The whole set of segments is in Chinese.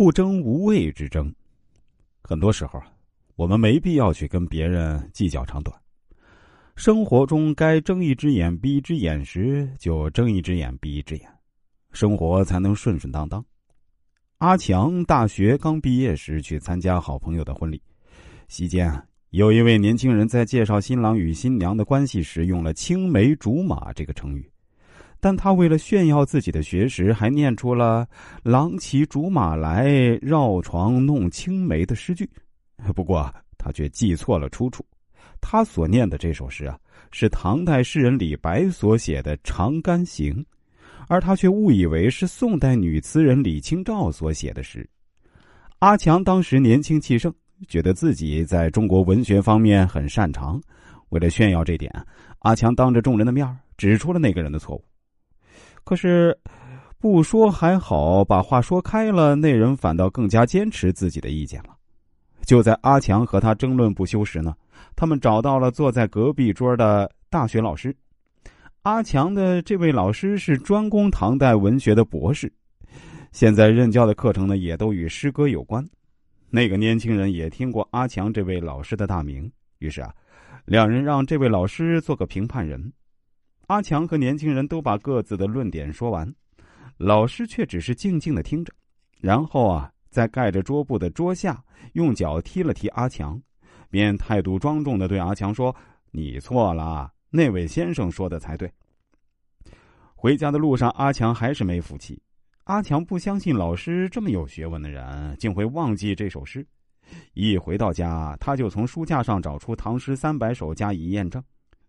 不争无谓之争。很多时候，我们没必要去跟别人计较长短。生活中该睁一只眼闭一只眼时，就睁一只眼闭一只眼，生活才能顺顺当当。阿强大学刚毕业时去参加好朋友的婚礼，席间有一位年轻人在介绍新郎与新娘的关系时用了“青梅竹马”这个成语，但他为了炫耀自己的学识，还念出了“郎骑竹马来，绕床弄青梅”的诗句。不过他却记错了出处。他所念的这首诗啊，是唐代诗人李白所写的《长干行》，而他却误以为是宋代女词人李清照所写的诗。阿强当时年轻气盛，觉得自己在中国文学方面很擅长，为了炫耀这点，阿强当着众人的面指出了那个人的错误。可是，不说还好，把话说开了，那人反倒更加坚持自己的意见了。就在阿强和他争论不休时呢。他们找到了坐在隔壁桌的大学老师，阿强的这位老师是专攻唐代文学的博士，现在任教的课程呢也都与诗歌有关。那个年轻人也听过阿强这位老师的大名，于是啊，两人让这位老师做个评判人。阿强和年轻人都把各自的论点说完，老师却只是静静的听着，然后啊，在盖着桌布的桌下用脚踢了踢阿强。便态度庄重的对阿强说：“你错了，那位先生说的才对。”回家的路上，阿强还是没服气。阿强不相信老师这么有学问的人竟会忘记这首诗。一回到家，他就从书架上找出《唐诗三百首》加以验证。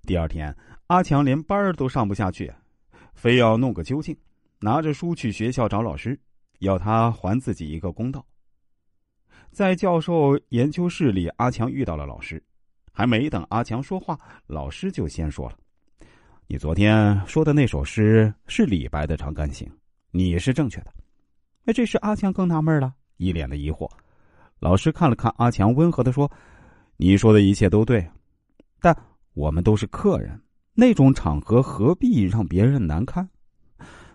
第二天，阿强连班都上不下去，非要弄个究竟，拿着书去学校找老师，要他还自己一个公道。在教授研究室里，阿强遇到了老师，还没等阿强说话，老师就先说了：“你昨天说的那首诗是李白的《长干行》，你是正确的。”哎，这时阿强更纳闷了，一脸的疑惑。老师看了看阿强，温和的说：“你说的一切都对，但我们都是客人，那种场合何必让别人难堪？”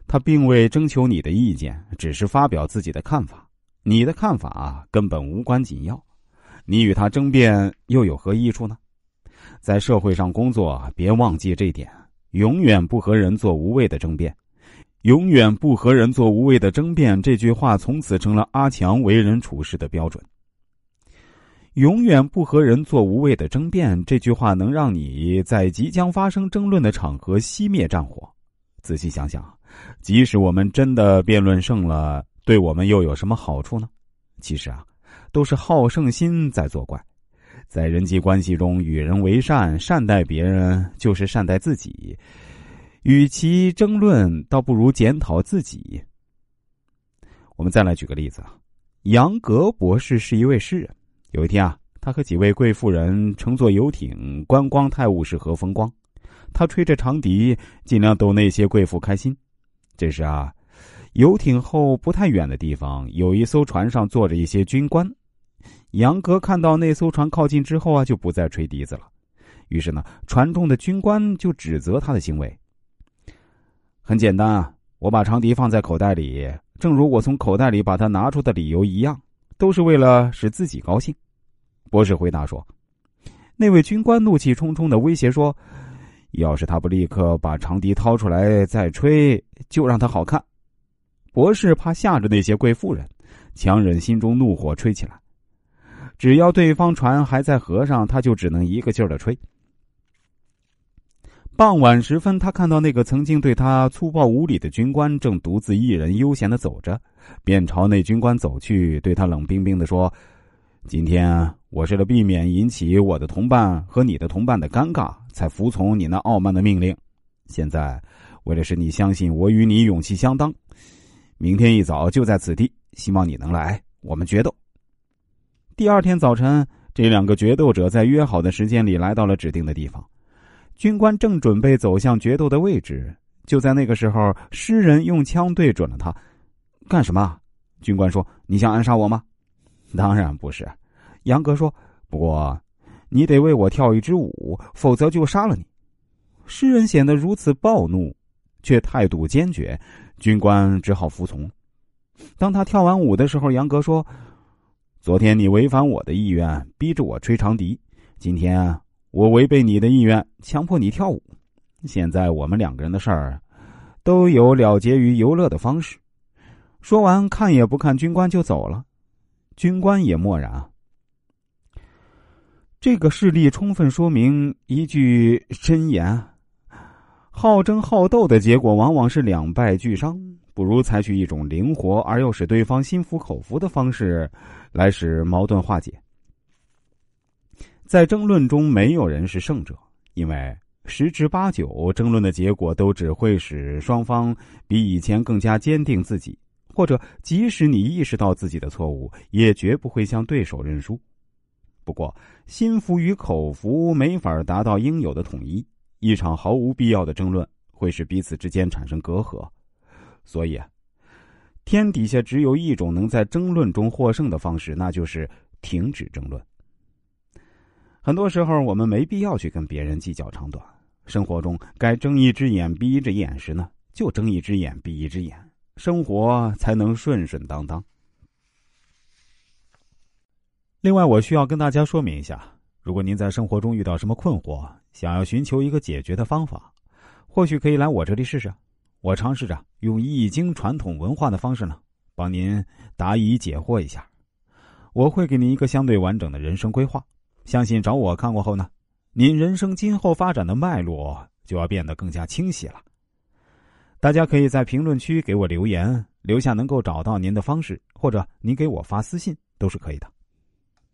他并未征求你的意见，只是发表自己的看法。你的看法根本无关紧要，你与他争辩又有何益处呢？在社会上工作，别忘记这点：永远不和人做无谓的争辩。永远不和人做无谓的争辩，这句话从此成了阿强为人处事的标准。永远不和人做无谓的争辩，这句话能让你在即将发生争论的场合熄灭战火。仔细想想，即使我们真的辩论胜了。对我们又有什么好处呢？其实啊，都是好胜心在作怪。在人际关系中，与人为善，善待别人就是善待自己。与其争论，倒不如检讨自己。我们再来举个例子啊，杨格博士是一位诗人。有一天啊，他和几位贵妇人乘坐游艇观光泰晤士河风光，他吹着长笛，尽量逗那些贵妇开心。这时啊。游艇后不太远的地方，有一艘船上坐着一些军官。杨格看到那艘船靠近之后啊，就不再吹笛子了。于是呢，船中的军官就指责他的行为。很简单啊，我把长笛放在口袋里，正如我从口袋里把它拿出的理由一样，都是为了使自己高兴。博士回答说：“那位军官怒气冲冲的威胁说，要是他不立刻把长笛掏出来再吹，就让他好看。”博士怕吓着那些贵妇人，强忍心中怒火吹起来。只要对方船还在河上，他就只能一个劲儿的吹。傍晚时分，他看到那个曾经对他粗暴无礼的军官正独自一人悠闲的走着，便朝那军官走去，对他冷冰冰的说：“今天我是了避免引起我的同伴和你的同伴的尴尬，才服从你那傲慢的命令。现在，为了使你相信我与你勇气相当。”明天一早就在此地，希望你能来，我们决斗。第二天早晨，这两个决斗者在约好的时间里来到了指定的地方。军官正准备走向决斗的位置，就在那个时候，诗人用枪对准了他。干什么？军官说：“你想暗杀我吗？”“当然不是。”杨格说。“不过，你得为我跳一支舞，否则就杀了你。”诗人显得如此暴怒，却态度坚决。军官只好服从。当他跳完舞的时候，杨格说：“昨天你违反我的意愿，逼着我吹长笛；今天我违背你的意愿，强迫你跳舞。现在我们两个人的事儿，都有了结于游乐的方式。”说完，看也不看军官就走了。军官也默然。这个事例充分说明一句箴言：好争好斗的结果往往是两败俱伤。不如采取一种灵活而又使对方心服口服的方式，来使矛盾化解。在争论中，没有人是胜者，因为十之八九，争论的结果都只会使双方比以前更加坚定自己，或者即使你意识到自己的错误，也绝不会向对手认输。不过，心服与口服没法达到应有的统一，一场毫无必要的争论会使彼此之间产生隔阂。所以啊，天底下只有一种能在争论中获胜的方式，那就是停止争论。很多时候，我们没必要去跟别人计较长短。生活中该睁一只眼闭一只眼时呢，就睁一只眼闭一只眼，生活才能顺顺当当。另外，我需要跟大家说明一下：如果您在生活中遇到什么困惑，想要寻求一个解决的方法，或许可以来我这里试试。我尝试着用易经传统文化的方式呢，帮您答疑解惑一下。我会给您一个相对完整的人生规划，相信找我看过后呢，您人生今后发展的脉络就要变得更加清晰了。大家可以在评论区给我留言，留下能够找到您的方式，或者您给我发私信都是可以的。